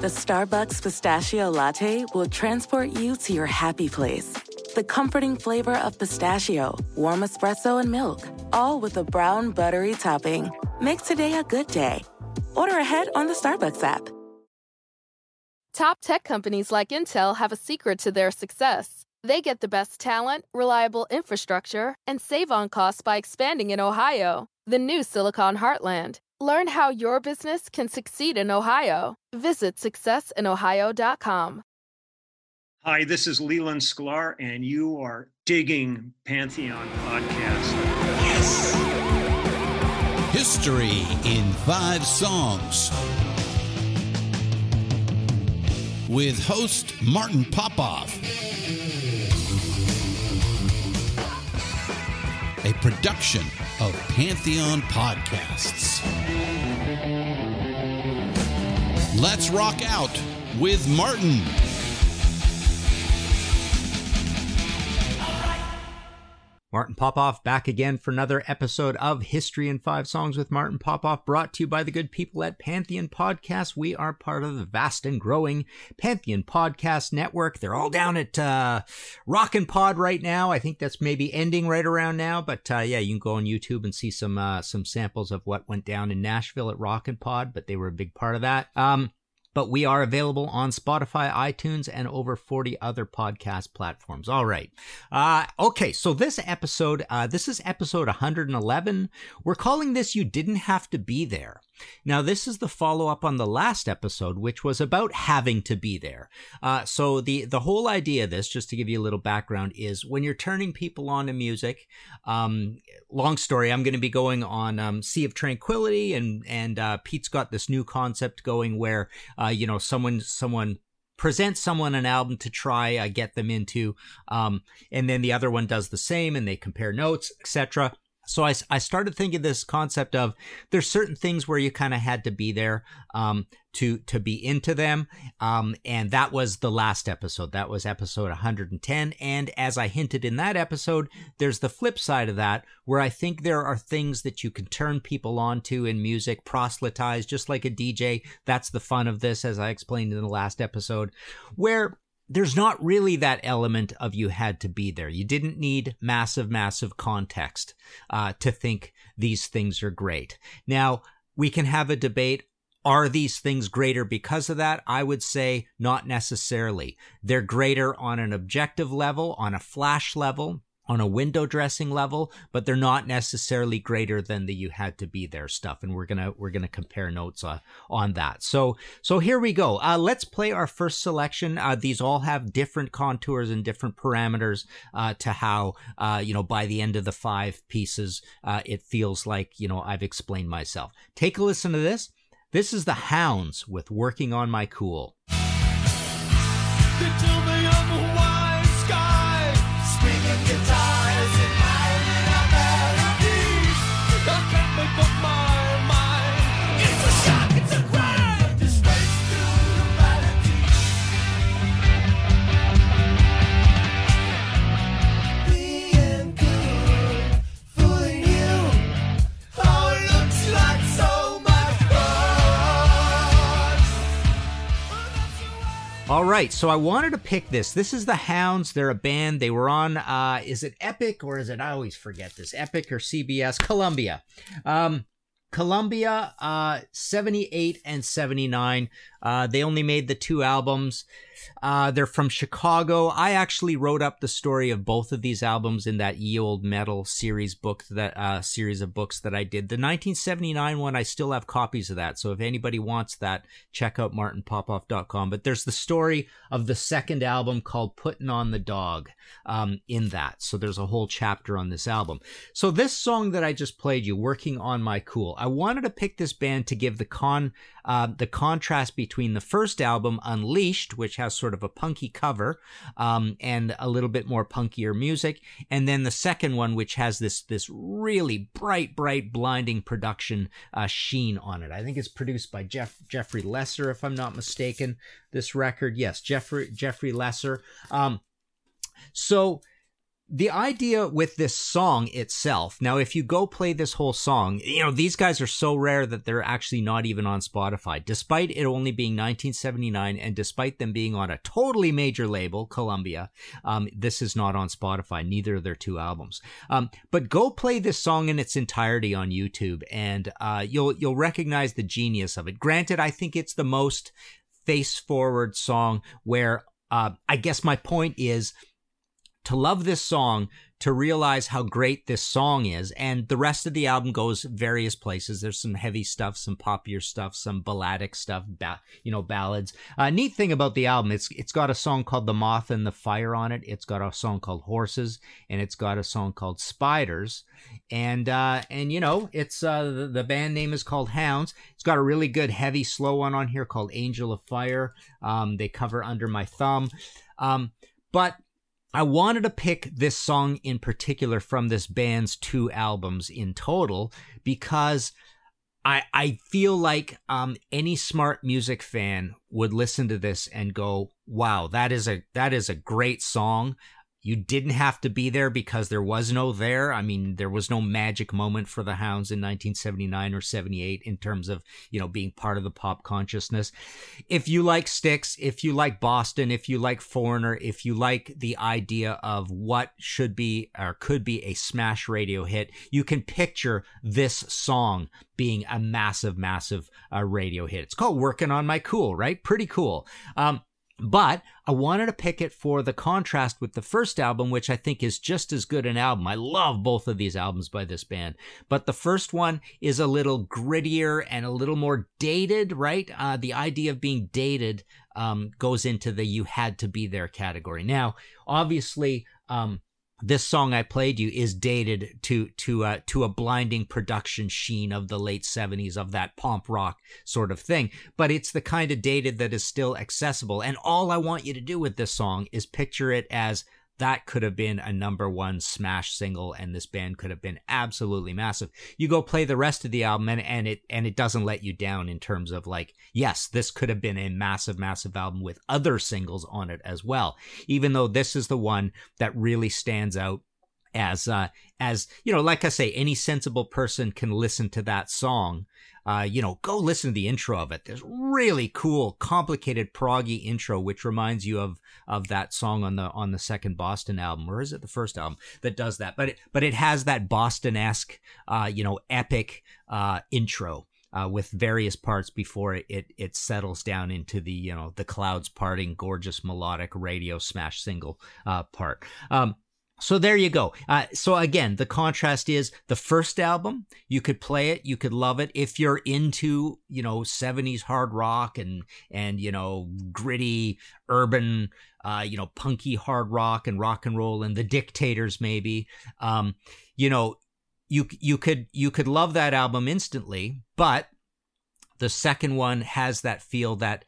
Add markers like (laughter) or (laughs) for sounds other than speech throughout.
The Starbucks Pistachio Latte will transport you to your happy place. The comforting flavor of pistachio, warm espresso, and milk, all with a brown buttery topping. Make today a good day. Order ahead on the Starbucks app. Top tech companies like Intel have a secret to their success. They get the best talent, reliable infrastructure, and save on costs by expanding in Ohio, the new Silicon Heartland. Learn how your business can succeed in Ohio. Visit successinohio.com. Hi, this is Leland Sklar, and you are digging Pantheon Podcast. Yes! History in Five Songs with host Martin Popoff. A production of Pantheon Podcasts. Let's rock out with Martin. Martin Popoff back again for another episode of History in Five Songs with Martin Popoff, brought to you by the good people at Pantheon Podcast. We are part of the vast and growing Pantheon Podcast Network. They're all down at uh, Rockin' Pod right now. I think that's maybe ending right around now, but uh, yeah, you can go on YouTube and see some uh, some samples of what went down in Nashville at Rockin' Pod. But they were a big part of that. Um, but we are available on Spotify, iTunes, and over 40 other podcast platforms. All right. Uh, okay, so this episode, uh, this is episode 111. We're calling this You Didn't Have to Be There. Now, this is the follow up on the last episode, which was about having to be there. Uh, so the the whole idea of this, just to give you a little background, is when you're turning people on to music. Um, long story. I'm going to be going on um, Sea of Tranquility, and and uh, Pete's got this new concept going where uh, you know someone someone presents someone an album to try uh, get them into um, and then the other one does the same and they compare notes etc so I, I started thinking this concept of there's certain things where you kind of had to be there um, to to be into them um, and that was the last episode. That was episode 110 and as i hinted in that episode there's the flip side of that where i think there are things that you can turn people on to in music proselytize just like a dj that's the fun of this as i explained in the last episode where there's not really that element of you had to be there. You didn't need massive, massive context uh, to think these things are great. Now, we can have a debate. Are these things greater because of that? I would say not necessarily. They're greater on an objective level, on a flash level, on a window dressing level, but they're not necessarily greater than the you had to be there stuff. And we're gonna we're gonna compare notes uh, on that. So so here we go. Uh, let's play our first selection. Uh, these all have different contours and different parameters uh, to how uh, you know by the end of the five pieces, uh, it feels like you know I've explained myself. Take a listen to this. This is the Hounds with "Working on My Cool." Right, so I wanted to pick this. This is the Hounds. They're a band. They were on. Uh, is it Epic or is it? I always forget this. Epic or CBS? Columbia. Um, Columbia, uh, 78 and 79. Uh, they only made the two albums. Uh, they're from Chicago. I actually wrote up the story of both of these albums in that Ye Olde Metal series book, that uh, series of books that I did. The 1979 one, I still have copies of that. So if anybody wants that, check out martinpopoff.com. But there's the story of the second album called Putting on the Dog um, in that. So there's a whole chapter on this album. So this song that I just played you, Working on My Cool, I wanted to pick this band to give the con uh, the contrast between the first album, Unleashed, which has sort of a punky cover um, and a little bit more punkier music, and then the second one, which has this this really bright, bright, blinding production uh, sheen on it. I think it's produced by Jeff Jeffrey Lesser, if I'm not mistaken. This record, yes, Jeffrey Jeffrey Lesser. Um, so the idea with this song itself now if you go play this whole song you know these guys are so rare that they're actually not even on spotify. Despite it only being 1979 and despite them being on a totally major label columbia um, this is not on spotify. Neither of their two albums. Um, but go play this song in its entirety on youtube and uh, you'll you'll recognize the genius of it. Granted i think it's the most face forward song where uh, i guess my point is to love this song, to realize how great this song is. And the rest of the album goes various places. There's some heavy stuff, some poppier stuff, some balladic stuff, ba- you know, ballads. Uh, neat thing about the album, it's it's got a song called "The Moth and the Fire" on it. It's got a song called "Horses," and it's got a song called "Spiders." And uh, and you know, it's uh, the, the band name is called Hounds. It's got a really good heavy slow one on here called "Angel of Fire." Um, they cover "Under My Thumb," um, but I wanted to pick this song in particular from this band's two albums in total because I I feel like um, any smart music fan would listen to this and go, "Wow, that is a that is a great song." You didn't have to be there because there was no there. I mean, there was no magic moment for the Hounds in 1979 or 78 in terms of, you know, being part of the pop consciousness. If you like Styx, if you like Boston, if you like Foreigner, if you like the idea of what should be or could be a smash radio hit, you can picture this song being a massive, massive uh, radio hit. It's called Working on My Cool, right? Pretty cool. Um, but I wanted to pick it for the contrast with the first album, which I think is just as good an album. I love both of these albums by this band, but the first one is a little grittier and a little more dated, right? Uh, the idea of being dated um, goes into the you had to be there category. Now, obviously, um, this song I played you is dated to to uh, to a blinding production sheen of the late 70s of that pomp rock sort of thing. But it's the kind of dated that is still accessible. And all I want you to do with this song is picture it as that could have been a number one smash single and this band could have been absolutely massive. You go play the rest of the album and, and it and it doesn't let you down in terms of like yes this could have been a massive massive album with other singles on it as well even though this is the one that really stands out as uh as you know like i say any sensible person can listen to that song uh, you know, go listen to the intro of it. There's really cool, complicated proggy intro, which reminds you of of that song on the on the second Boston album, or is it the first album that does that? But it, but it has that Boston esque, uh, you know, epic uh, intro. Uh, with various parts before it, it, it settles down into the you know the clouds parting gorgeous melodic radio smash single uh, part. Um, so there you go. Uh, so again, the contrast is the first album. You could play it, you could love it if you're into you know '70s hard rock and and you know gritty urban, uh, you know punky hard rock and rock and roll and the Dictators maybe. Um, you know, you you could you could love that album instantly, but the second one has that feel that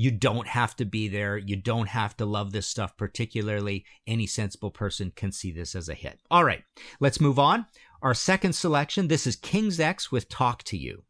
you don't have to be there. You don't have to love this stuff particularly. Any sensible person can see this as a hit. All right, let's move on. Our second selection this is King's X with Talk to You.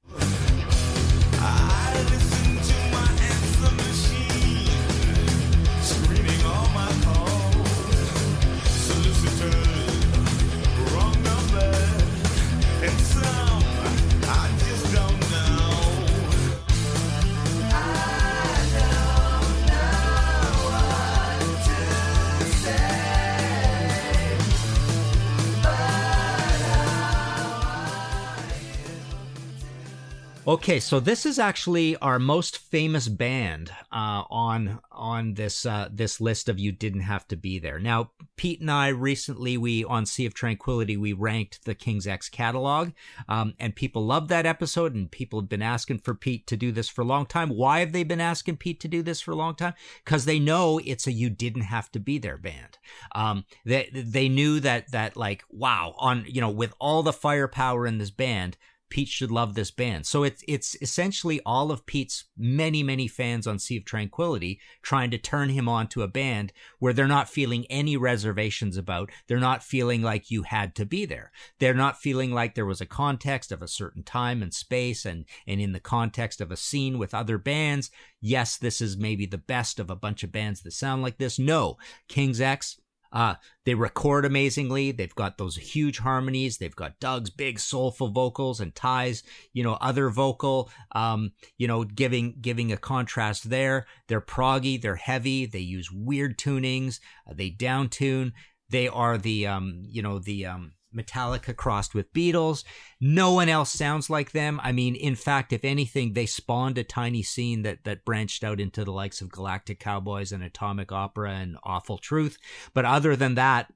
Okay, so this is actually our most famous band uh, on on this uh, this list of you didn't have to be there. Now, Pete and I recently we on Sea of Tranquility we ranked the King's X catalog, um, and people loved that episode, and people have been asking for Pete to do this for a long time. Why have they been asking Pete to do this for a long time? Because they know it's a you didn't have to be there band. Um, they they knew that that like wow on you know with all the firepower in this band Pete should love this band. So it's it's essentially all of Pete's many many fans on Sea of Tranquility trying to turn him on to a band where they're not feeling any reservations about. They're not feeling like you had to be there. They're not feeling like there was a context of a certain time and space and and in the context of a scene with other bands. Yes, this is maybe the best of a bunch of bands that sound like this. No, King's X Uh, they record amazingly. They've got those huge harmonies. They've got Doug's big soulful vocals and Ty's, you know, other vocal, um, you know, giving giving a contrast there. They're proggy. They're heavy. They use weird tunings. Uh, they down tune. They are the, um, you know, the um, Metallica crossed with Beatles. No one else sounds like them. I mean, in fact, if anything, they spawned a tiny scene that that branched out into the likes of Galactic Cowboys and Atomic Opera and Awful Truth. But other than that,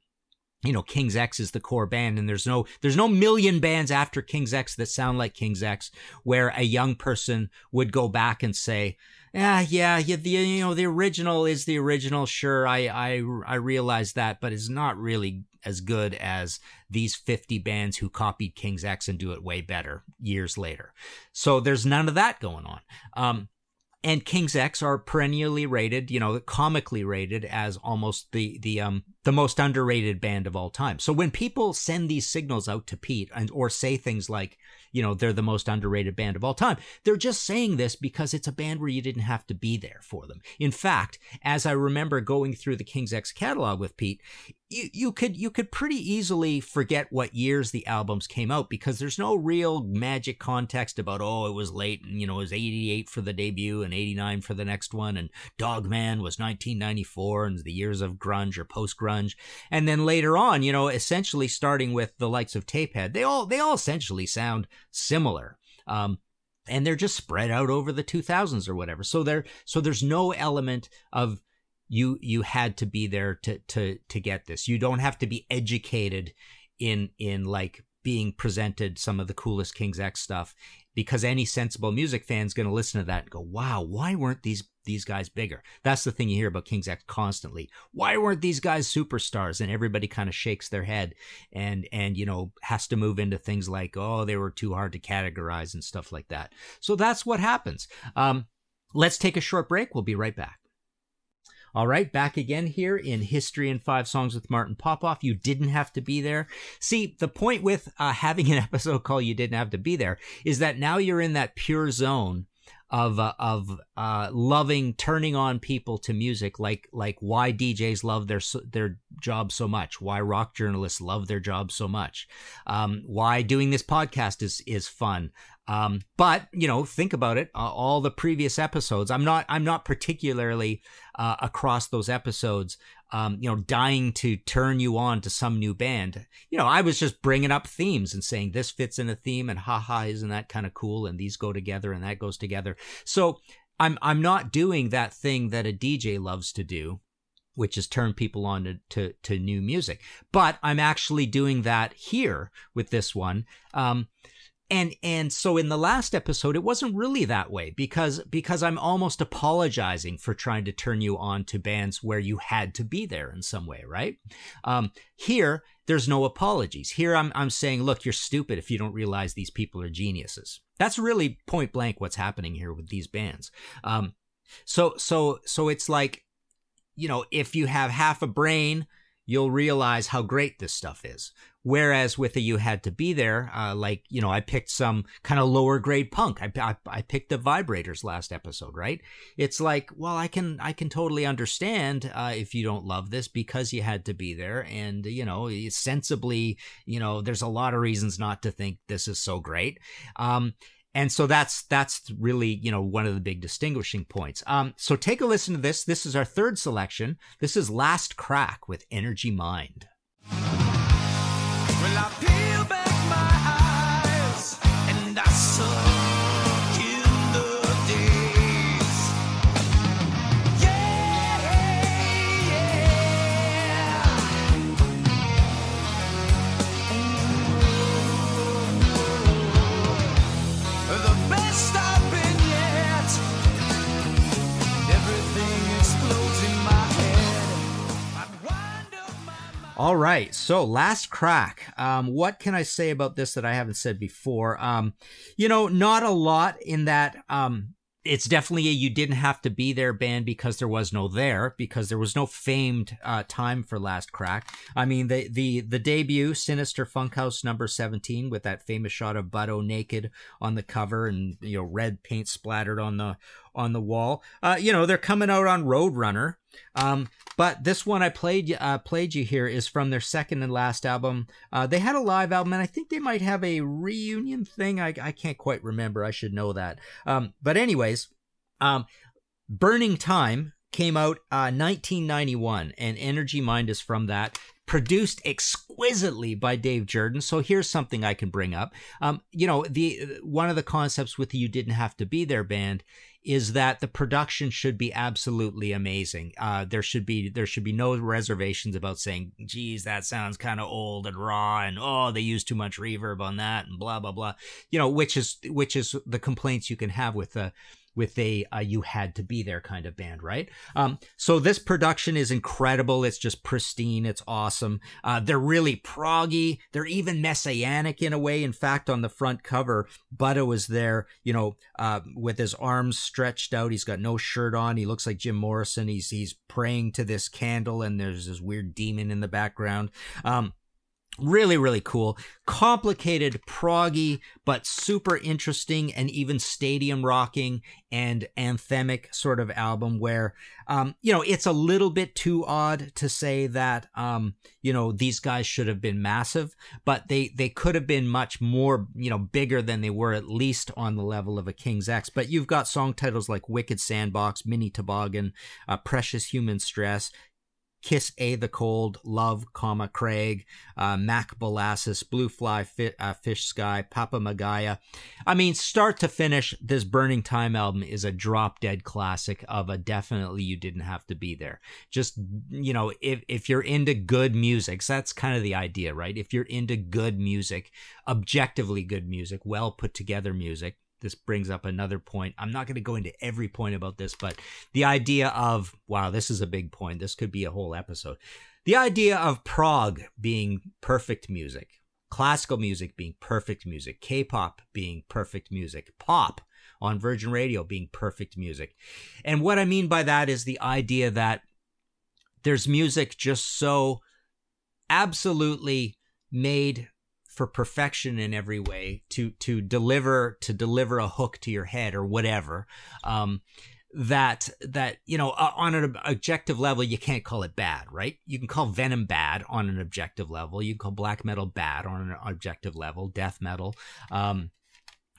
you know, King's X is the core band, and there's no there's no million bands after King's X that sound like King's X, where a young person would go back and say, yeah, yeah, yeah. The you know the original is the original. Sure, I I I realize that, but it's not really as good as these 50 bands who copied King's X and do it way better years later. So there's none of that going on. Um, and King's X are perennially rated, you know, comically rated as almost the the um the most underrated band of all time. So when people send these signals out to Pete and or say things like, you know, they're the most underrated band of all time. They're just saying this because it's a band where you didn't have to be there for them. In fact, as I remember going through the King's X catalog with Pete, you, you could you could pretty easily forget what years the albums came out because there's no real magic context about oh it was late and you know it was 88 for the debut and 89 for the next one and Dogman was 1994 and the years of grunge or post grunge and then later on you know essentially starting with the likes of Tapehead they all they all essentially sound similar. Um, and they're just spread out over the 2000s or whatever. So there, so there's no element of you you had to be there to to to get this. You don't have to be educated in in like being presented some of the coolest King's X stuff because any sensible music fan is going to listen to that and go, "Wow, why weren't these these guys bigger?" That's the thing you hear about King's X constantly. Why weren't these guys superstars? And everybody kind of shakes their head and and you know has to move into things like, "Oh, they were too hard to categorize" and stuff like that. So that's what happens. Um, let's take a short break. We'll be right back. All right, back again here in History in Five Songs with Martin Popoff. You didn't have to be there. See, the point with uh, having an (laughs) episode called You Didn't Have to Be There is that now you're in that pure zone of uh, of uh, loving turning on people to music like like why DJs love their their job so much why rock journalists love their job so much um, why doing this podcast is is fun um, but you know, think about it. Uh, all the previous episodes, I'm not, I'm not particularly uh, across those episodes, um, you know, dying to turn you on to some new band. You know, I was just bringing up themes and saying this fits in a theme, and haha, isn't that kind of cool? And these go together, and that goes together. So I'm, I'm not doing that thing that a DJ loves to do, which is turn people on to, to, to, new music. But I'm actually doing that here with this one. Um, and and so in the last episode it wasn't really that way because because i'm almost apologizing for trying to turn you on to bands where you had to be there in some way right? Um, here there's no apologies. Here i'm i'm saying look you're stupid if you don't realize these people are geniuses. That's really point blank what's happening here with these bands. Um, so so so it's like you know if you have half a brain you'll realize how great this stuff is. Whereas with the You Had to Be There, uh, like, you know, I picked some kind of lower grade punk. I, I, I, picked the Vibrators last episode, right? It's like, well, I can, I can totally understand, uh, if you don't love this because you had to be there. And, you know, sensibly, you know, there's a lot of reasons not to think this is so great. Um, and so that's that's really you know one of the big distinguishing points. Um, so take a listen to this. This is our third selection. This is Last Crack with Energy Mind. Well, All right. So, last crack. Um, what can I say about this that I haven't said before? Um, you know, not a lot in that. Um, it's definitely a you didn't have to be there band because there was no there because there was no famed uh, time for last crack i mean the the the debut sinister funkhouse number 17 with that famous shot of Buddo naked on the cover and you know red paint splattered on the on the wall uh, you know they're coming out on roadrunner Um, but this one I played uh, played you here is from their second and last album. Uh, they had a live album, and I think they might have a reunion thing. I, I can't quite remember. I should know that. Um, but anyways, um, Burning Time came out uh, 1991, and Energy Mind is from that produced exquisitely by Dave Jerden, So here's something I can bring up. Um, you know, the one of the concepts with the "You Didn't Have to Be There" band is that the production should be absolutely amazing. Uh, there should be there should be no reservations about saying, "Geez, that sounds kind of old and raw," and "Oh, they use too much reverb on that," and blah blah blah. You know, which is which is the complaints you can have with the with a uh, you had to be there kind of band, right? Um, so this production is incredible. It's just pristine. It's awesome. Uh, they're really proggy. They're even messianic in a way. In fact, on the front cover, Buddo is there, you know, uh, with his arms stretched out. He's got no shirt on. He looks like Jim Morrison. He's he's praying to this candle, and there's this weird demon in the background. Um, Really, really cool. Complicated, proggy, but super interesting and even stadium rocking and anthemic sort of album where, um, you know, it's a little bit too odd to say that, um, you know, these guys should have been massive, but they, they could have been much more, you know, bigger than they were, at least on the level of a King's X. But you've got song titles like Wicked Sandbox, Mini Toboggan, uh, Precious Human Stress, Kiss A the Cold, Love, comma Craig, uh, Mac Molasses, Blue Fly, Fi- uh, Fish Sky, Papa Magaya. I mean, start to finish, this Burning Time album is a drop dead classic of a definitely you didn't have to be there. Just, you know, if, if you're into good music, so that's kind of the idea, right? If you're into good music, objectively good music, well put together music, this brings up another point. I'm not going to go into every point about this, but the idea of, wow, this is a big point. This could be a whole episode. The idea of prog being perfect music, classical music being perfect music, K pop being perfect music, pop on Virgin Radio being perfect music. And what I mean by that is the idea that there's music just so absolutely made for perfection in every way to to deliver to deliver a hook to your head or whatever um, that that you know on an objective level you can't call it bad right? You can call venom bad on an objective level. You can call black metal bad on an objective level death metal. Um,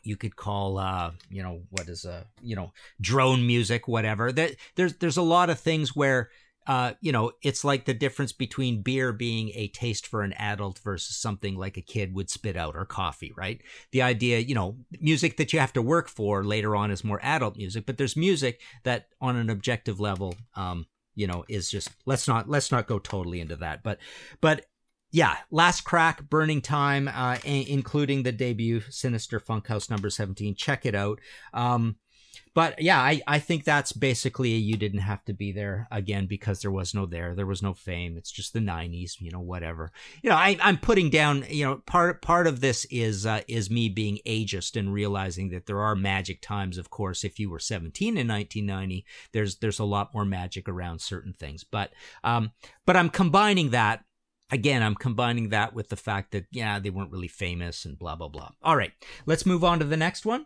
you could call uh you know what is a you know drone music whatever. That there's there's a lot of things where uh, you know, it's like the difference between beer being a taste for an adult versus something like a kid would spit out or coffee, right? The idea, you know, music that you have to work for later on is more adult music, but there's music that on an objective level, um, you know, is just let's not let's not go totally into that, but but yeah, Last Crack, Burning Time, uh, a- including the debut Sinister Funkhouse number 17. Check it out. Um, but yeah, I, I think that's basically you didn't have to be there again because there was no there. There was no fame. It's just the 90s, you know, whatever. You know, I, I'm putting down, you know, part part of this is uh, is me being ageist and realizing that there are magic times, of course. If you were 17 in 1990, there's there's a lot more magic around certain things. But um, but I'm combining that again, I'm combining that with the fact that, yeah, they weren't really famous and blah, blah, blah. All right, let's move on to the next one.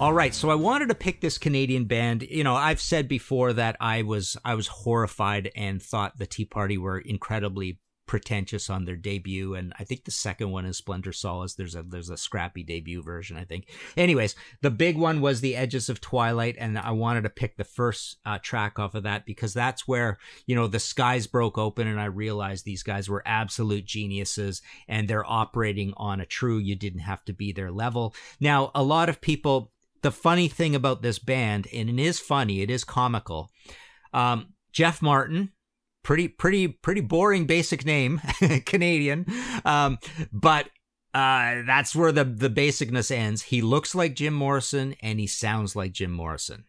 All right, so I wanted to pick this Canadian band. You know, I've said before that I was I was horrified and thought the Tea Party were incredibly pretentious on their debut and i think the second one is Splendor Solis. There's a there's a scrappy debut version i think. Anyways the big one was the edges of twilight and i wanted to pick the first uh, track off of that because that's where you know the skies broke open and i realized these guys were absolute geniuses and they're operating on a true you didn't have to be their level. Now a lot of people the funny thing about this band and it is funny it is comical um, jeff martin pretty pretty pretty boring basic name (laughs) canadian. Um, but uh, that's where the the basicness ends. He looks like jim morrison and he sounds like jim morrison.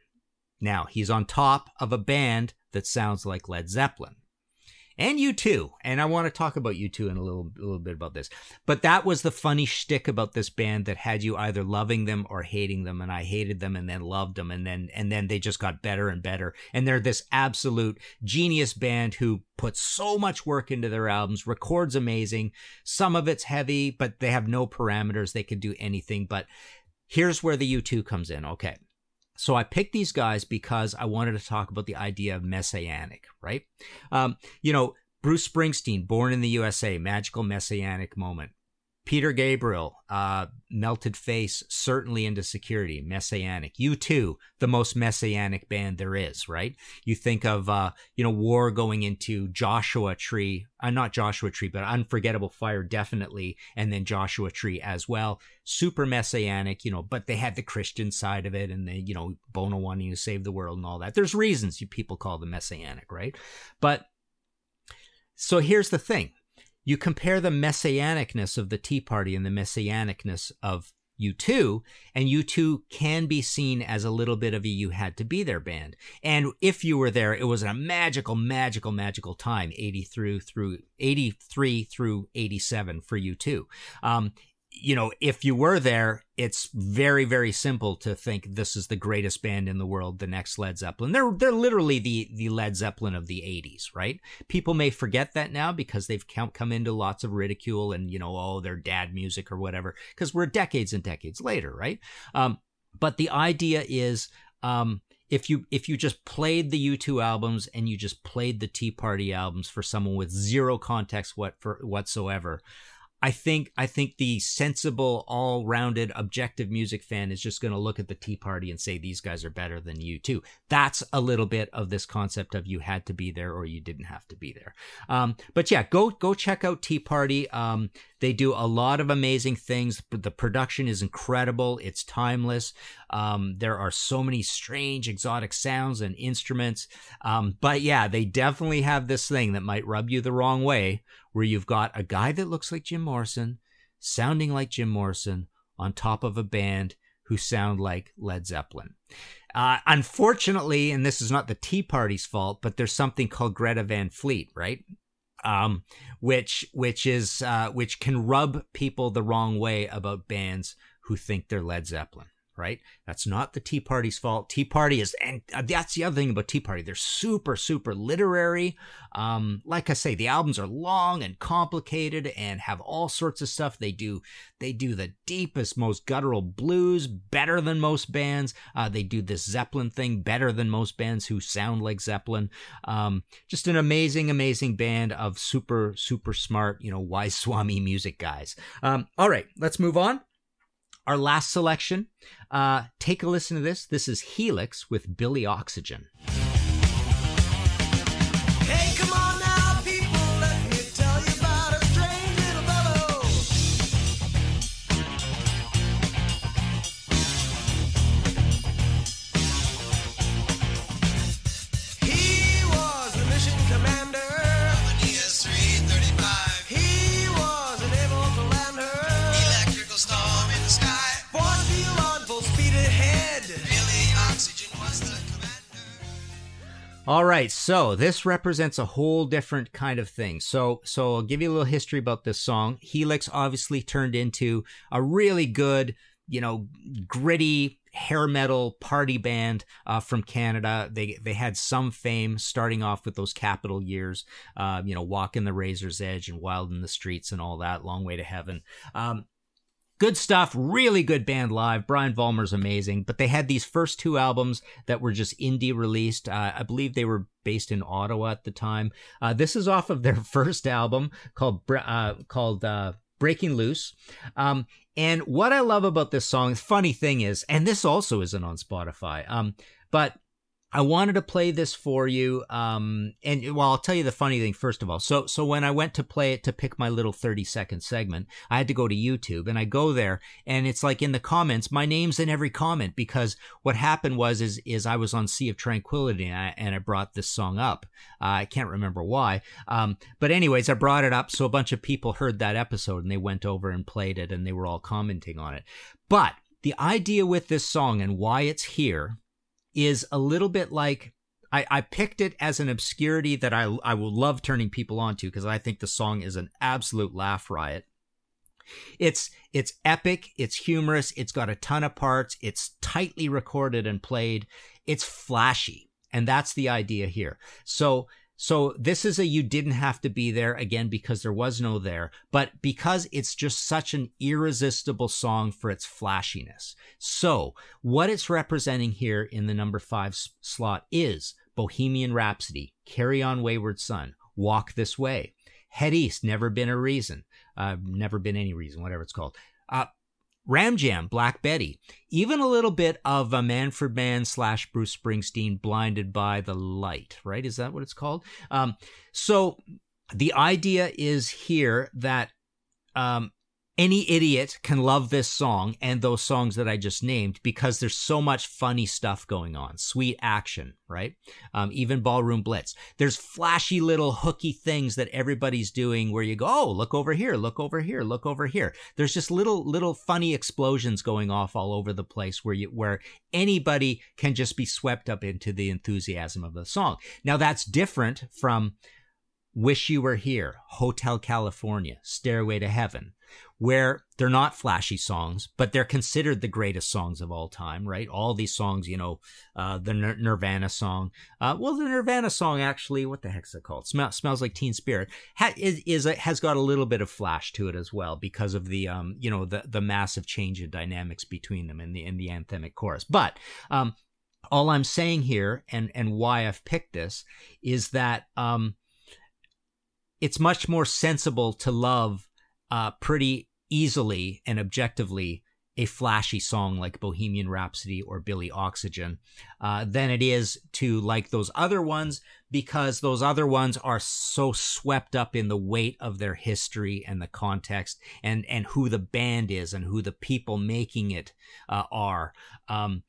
Now, he's on top of a band that sounds like Led Zeppelin. And U2, and I want to talk about U2 in a little, little bit about this. But that was the funny shtick about this band that had you either loving them or hating them, and I hated them and then loved them, and then and then they just got better and better. And they're this absolute genius band who puts so much work into their albums, records amazing. Some of it's heavy, but they have no parameters; they can do anything. But here's where the U2 comes in. Okay. So I picked these guys because I wanted to talk about the idea of messianic, right? Um, you know, Bruce Springsteen, born in the USA, magical messianic moment. Peter Gabriel, uh, melted face, certainly into security, messianic. U2, the most messianic band there is, right? You think of, uh, you know, war going into Joshua Tree, uh, not Joshua Tree, but Unforgettable Fire, definitely, and then Joshua Tree as well. Super messianic, you know, but they had the Christian side of it and they, you know, Bono wanting to save the world and all that. There's reasons you people call them messianic, right? But so here's the thing you compare the messianicness of the Tea Party and the messianicness of U2, and U2 can be seen as a little bit of a You Had to Be There band. And if you were there, it was a magical, magical, magical time, 83 through 83 through 87 for U2. Um, you know, if you were there, it's very, very simple to think this is the greatest band in the world, the next Led Zeppelin. They're they're literally the the Led Zeppelin of the '80s, right? People may forget that now because they've come come into lots of ridicule and you know, oh, they're dad music or whatever, because we're decades and decades later, right? Um, but the idea is, um, if you if you just played the U2 albums and you just played the Tea Party albums for someone with zero context what for whatsoever, I think I think the sensible, all-rounded, objective music fan is just going to look at the Tea Party and say these guys are better than U2. That's a little bit of this concept of you had to be there or you didn't have to be there. Um, but yeah, go go check out Tea Party. Um, they do a lot of amazing things. The production is incredible. It's timeless. Um, there are so many strange, exotic sounds and instruments. Um, but yeah, they definitely have this thing that might rub you the wrong way, where you've got a guy that looks like Jim Morrison, sounding like Jim Morrison, on top of a band who sound like Led Zeppelin. Uh, unfortunately, and this is not the Tea Party's fault, but there's something called Greta Van Fleet, right? um, which which is uh, which can rub people the wrong way about bands who think they're Led Zeppelin. Right? That's not the Tea Party's fault. Tea Party is, and that's the other thing about Tea Party. They're super, super literary. Um, like I say, the albums are long and complicated and have all sorts of stuff. They do, they do the deepest, most guttural blues better than most bands. Uh, they do this Zeppelin thing better than most bands who sound like Zeppelin. Um, just an amazing, amazing band of super, super smart, you know, wise Swami music guys. Um, all right, let's move on. Our last selection. Uh, take a listen to this. This is Helix with Billy Oxygen. Hey, All right, so this represents a whole different kind of thing. So, so I'll give you a little history about this song. Helix obviously turned into a really good, you know, gritty hair metal party band uh, from Canada. They they had some fame starting off with those Capitol years, uh, you know, Walking the Razor's Edge and Wild in the Streets and all that. Long Way to Heaven. Um, good stuff. Really good band live. Brian vollmer's amazing. But they had these first two albums that were just indie released. Uh, i believe they were based in ottawa at the time. Uh, this is off of their (laughs) first album called uh, called uh, breaking loose. Um, and what i love about this song funny thing is and this also isn't on spotify um, but I wanted to play this for you. Um, and well, I'll tell you the funny thing first of all. So, so when I went to play it to pick my little 30 second segment, I had to go to YouTube and I go there and it's like in the comments, my name's in every comment because what happened was, is, is I was on Sea of Tranquility and I, and I brought this song up. Uh, I can't remember why. Um, but anyways, I brought it up. So a bunch of people heard that episode and they went over and played it and they were all commenting on it. But the idea with this song and why it's here is a little bit like I, I picked it as an obscurity that I I will love turning people onto because I think the song is an absolute laugh riot. It's it's epic, it's humorous, it's got a ton of parts, it's tightly recorded and played, it's flashy. And that's the idea here. So so this is a you didn't have to be there again because there was no there, but because it's just such an irresistible song for its flashiness. So what it's representing here in the number five s- slot is Bohemian Rhapsody, Carry On Wayward Son, Walk This Way, Head East, Never Been a Reason, uh, Never Been Any Reason, whatever it's called. Uh, Ram Jam, Black Betty, even a little bit of a Manfred Mann slash Bruce Springsteen, Blinded by the Light, right? Is that what it's called? Um, so the idea is here that um, any idiot can love this song and those songs that I just named because there's so much funny stuff going on. Sweet action, right? Um, even Ballroom Blitz. There's flashy little hooky things that everybody's doing where you go, oh, look over here, look over here, look over here. There's just little little funny explosions going off all over the place where you where anybody can just be swept up into the enthusiasm of the song. Now that's different from Wish You Were Here, Hotel California, Stairway to Heaven, where they're not flashy songs, but they're considered the greatest songs of all time, right? All these songs, you know, uh, the Nir- Nirvana song. Uh, well, the Nirvana song actually, what the heck's it called? Smell, smells like Teen Spirit. Ha- is, is a, has got a little bit of flash to it as well because of the, um, you know, the the massive change in dynamics between them in the in the anthemic chorus. But um, all I'm saying here, and and why I've picked this, is that um, it's much more sensible to love uh, pretty easily and objectively a flashy song like Bohemian Rhapsody or Billy Oxygen uh, than it is to like those other ones because those other ones are so swept up in the weight of their history and the context and and who the band is and who the people making it uh, are. Um,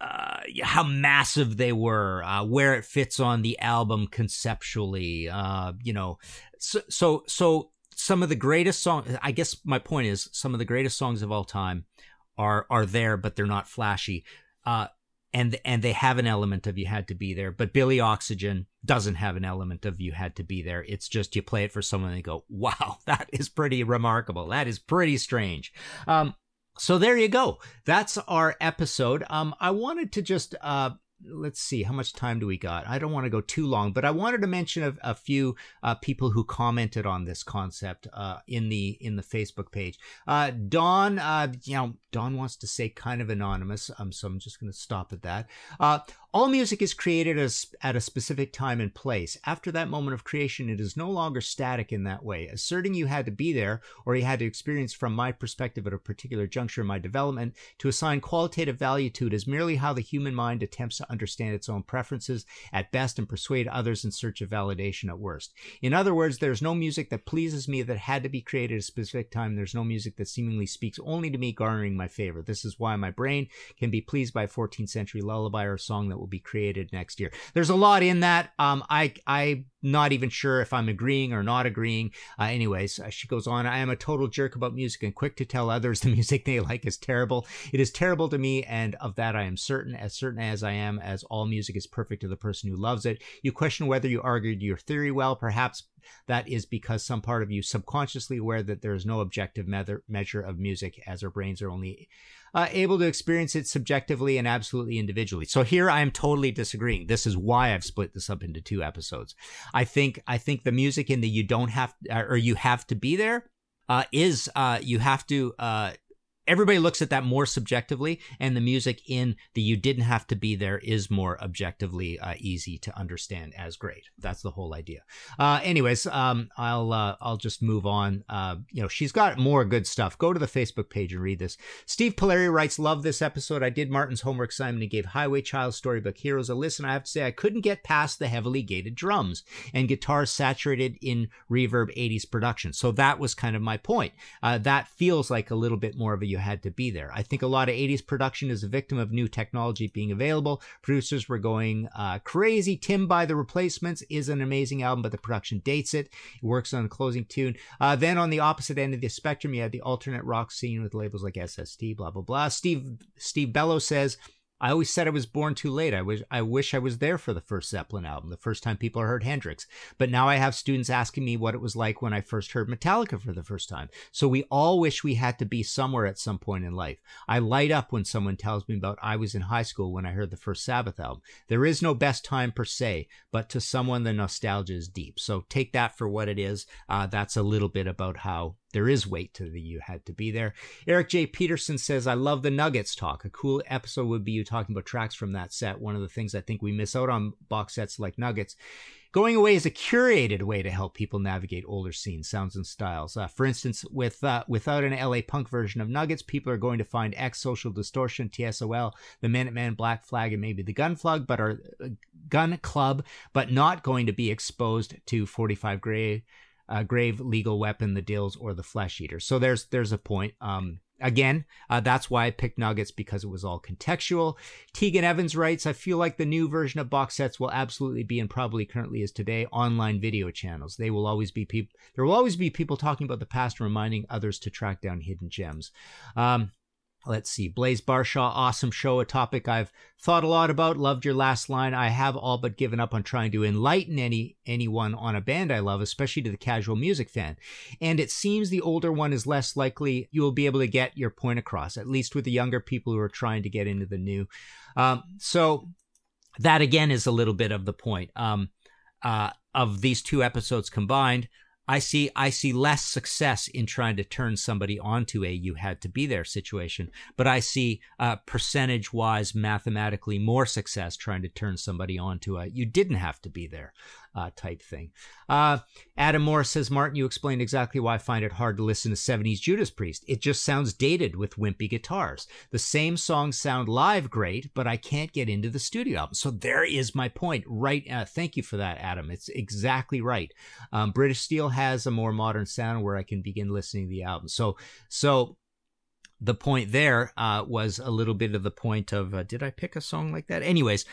uh, how massive they were, uh, where it fits on the album conceptually, uh, you know, so, so, so some of the greatest songs, I guess my point is some of the greatest songs of all time are, are there, but they're not flashy. Uh, and, and they have an element of you had to be there, but Billy Oxygen doesn't have an element of you had to be there. It's just you play it for someone and they go, wow, (laughs) that is pretty remarkable. That is pretty strange. Um, so there you go. That's our episode. Um, I wanted to just uh, let's see how much time do we got. I don't want to go too long, but I wanted to mention a, a few uh, people who commented on this concept uh, in the in the Facebook page. Uh, Don, uh, you know, Don wants to say kind of anonymous, um, so I'm just going to stop at that. All music is created as, at a specific time and place. After that moment of creation, it is no longer static in that way. Asserting you had to be there or you had to experience from my perspective at a particular juncture in my development to assign qualitative value to it is merely how the human mind attempts to understand its own preferences at best and persuade others in search of validation at worst. In other words, there's no music that pleases me that had to be created at a specific time. There's no music that seemingly speaks only to me, garnering my favor. This is why my brain can be pleased by a 14th century lullaby or a song that will be created next year. There's a lot in that. Um, I, I'm not even sure if I'm agreeing or not agreeing. Uh, anyways, uh, she goes on, I am a total jerk about music and quick to tell others the (laughs) music they like is terrible. It is terrible to me, and of that I am certain, as certain as I am, as all music is perfect to the person who loves it. You question whether you argued your theory well, perhaps that is because some part of you subconsciously aware that there is no objective me- measure of music as our brains are only uh, able to experience it subjectively and absolutely individually. So here I am totally disagreeing. This is why I've split this up into two episodes. I think I think the music in the you don't have or you have to be there uh, is uh, you have to uh, everybody looks at that more subjectively and the music in the you didn't have to be there is more objectively uh, easy to understand as great. That's the whole idea. Uh, anyways um, i'll uh, i'll just move on. Uh, you know she's got more good stuff. Go to the facebook page and read this. Steve polari writes love this episode. I did martin's homework assignment. And gave Highway Chile storybook heroes a listen. I have to say i couldn't get past the heavily gated drums and guitars saturated in reverb 80s production. So that was kind of my point. Uh, that feels like a little bit more of a you had to be there. I think a lot of 80s production is a victim of new technology being available. Producers were going uh, crazy. Tim by the Replacements is an amazing album, but the production dates it. It works on the closing tune. Uh, then on the opposite end of the spectrum, you had the alternate rock scene with labels like SST, blah, blah, blah. Steve, Steve Bello says, I always said I was born too late. I wish I wish I was there for the first Zeppelin album, the first time people heard Hendrix. But now I have students asking me what it was like when I first heard Metallica for the first time. So we all wish we had to be somewhere at some point in life. I light up when someone tells me about I was in high school when I heard the first Sabbath album. There is no best time per se, but to someone the nostalgia is deep. So take that for what it is. Uh, that's a little bit about how there is weight to the you had to be there. Eric J. Peterson says, I love the Nuggets talk. A cool episode would be you talking about tracks from that set. One of the things I think we miss out on box sets like Nuggets. Going away is a curated way to help people navigate older scenes, sounds, and styles. Uh, for instance, with uh, without an LA punk version of Nuggets, people are going to find X Social Distortion, TSOL, the Minutemen, Black Flag, and maybe the Gun Plug, but are uh, Gun Club, but not going to be exposed to 45 Grey uh, grave legal weapon, the Dils, or the Flesh Eater. So there's there's a point. Um, again, uh, that's why I picked Nuggets because it was all contextual. Tegan Evans writes, I feel like the new version of box sets will absolutely be and probably currently is today online video channels. They will always be people. There will always be people talking about the past and reminding others to track down hidden gems. Um, Let's see. Blaze Barshaw, awesome show, a topic I've thought a lot about. Loved your last line. I have all but given up on trying to enlighten any anyone on a band I love, especially to the casual music fan. And it seems the older one is less likely you will be able to get your point across, at least with the younger people who are trying to get into the new. Um, so that again is a little bit of the point. Um, uh, of these two episodes combined, I see I see less success in trying to turn somebody onto a you had to be there situation, but I see uh, percentage wise mathematically more success trying to turn somebody onto a you didn't have to be there uh, type thing. Uh, Adam Morris says, Martin, you explained exactly why I find it hard to listen to 70s Judas Priest. It just sounds dated with wimpy guitars. The same songs sound live great, but I can't get into the studio album. So there is my point. Right. Uh, thank you for that, Adam. It's exactly right. Um, British Steel has a more modern sound where I can begin listening to the album. So, so the point there uh, was a little bit of the point of uh, did I pick a song like that? Anyways,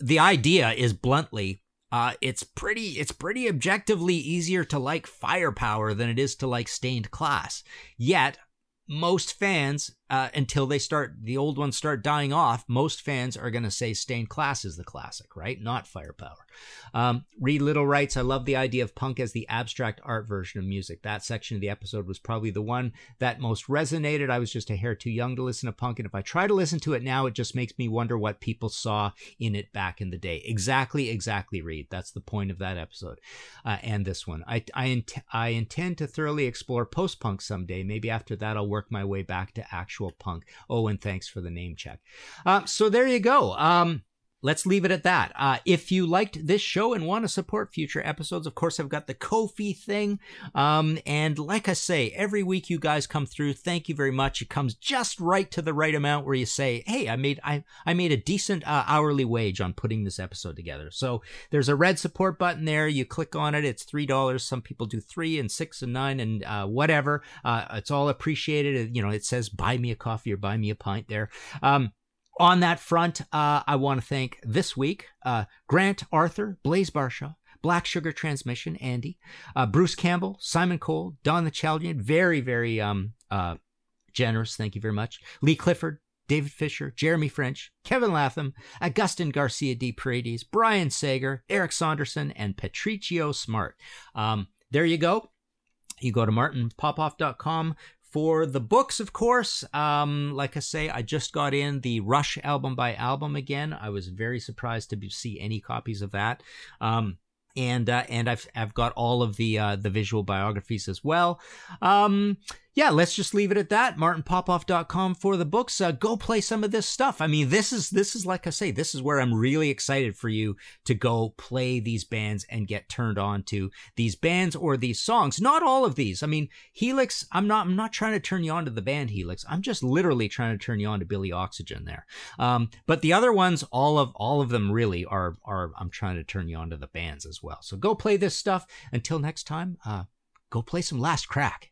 the idea is bluntly uh, it's pretty it's pretty objectively easier to like firepower than it is to like stained class. Yet most fans uh, until they start the old ones start dying off most fans are going to say stained class is the classic right? Not firepower. Um, reed little writes i love the idea of punk as the abstract art version of music. That section of the episode was probably the one that most resonated. I was just a hair too young to listen to punk and if i try to listen to it now it just makes me wonder what people saw in it back in the day. Exactly exactly reed. That's the point of that episode uh, and this one. I I, int- I intend to thoroughly explore post-punk someday. Maybe after that i'll work my way back to actual punk. Oh, and thanks for the name check. Uh, so there you go. Um, let's leave it at that. Uh, if you liked this show and want to support future episodes, of course, I've got the Ko-fi thing. Um, and like I say, every week you guys come through. Thank you very much. It comes just right to the right amount where you say, "Hey, I made I I made a decent uh, hourly wage on putting this episode together." So there's a red support button there. You click on it. It's three dollars. Some people do three and six and nine and uh, whatever. Uh, it's all appreciated. You know, it says "Buy me a coffee" or "Buy me a pint" there. Um, on that front, uh, I want to thank this week uh, Grant Arthur, Blaze Barshaw, Black Sugar Transmission, Andy, uh, Bruce Campbell, Simon Cole, Don the Chaldean. Very, very um, uh, generous. Thank you very much. Lee Clifford, David Fisher, Jeremy French, Kevin Latham, Augustin Garcia de Paredes, Brian Sager, Eric Saunderson, and Patricio Smart. Um, there you go. You go to martinpopoff.com for the books, of course, um, like I say, I just got in the Rush album by album again. I was very surprised to be, see any copies of that. Um, and uh, and I've I've got all of the uh, the visual biographies as well. Um, yeah, let's just leave it at that. MartinPopoff.com for the books. Uh, go play some of this stuff. I mean, this is this is like I say, this is where I'm really excited for you to go play these bands and get turned on to these bands or these songs. Not all of these. I mean, Helix. I'm not. I'm not trying to turn you on to the band Helix. I'm just literally trying to turn you on to Billy Oxygen there. Um, but the other ones, all of all of them, really are are. I'm trying to turn you on to the bands as well. So go play this stuff. Until next time, uh, go play some Last Crack.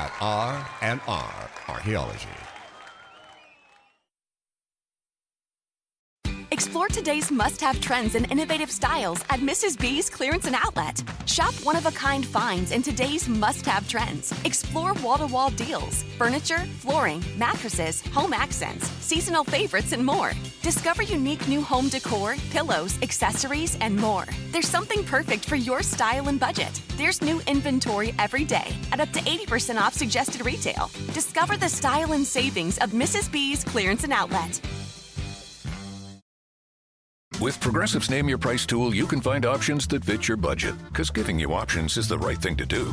at RNR Archaeology. Explore today's must have trends and innovative styles at Mrs. B's Clearance and Outlet. Shop one of a kind finds in today's must have trends. Explore wall to wall deals, furniture, flooring, mattresses, home accents, seasonal favorites, and more. Discover unique new home decor, pillows, accessories, and more. There's something perfect for your style and budget. There's new inventory every day at up to 80% off suggested retail. Discover the style and savings of Mrs. B's Clearance and Outlet. With Progressive's Name Your Price tool, you can find options that fit your budget, because giving you options is the right thing to do.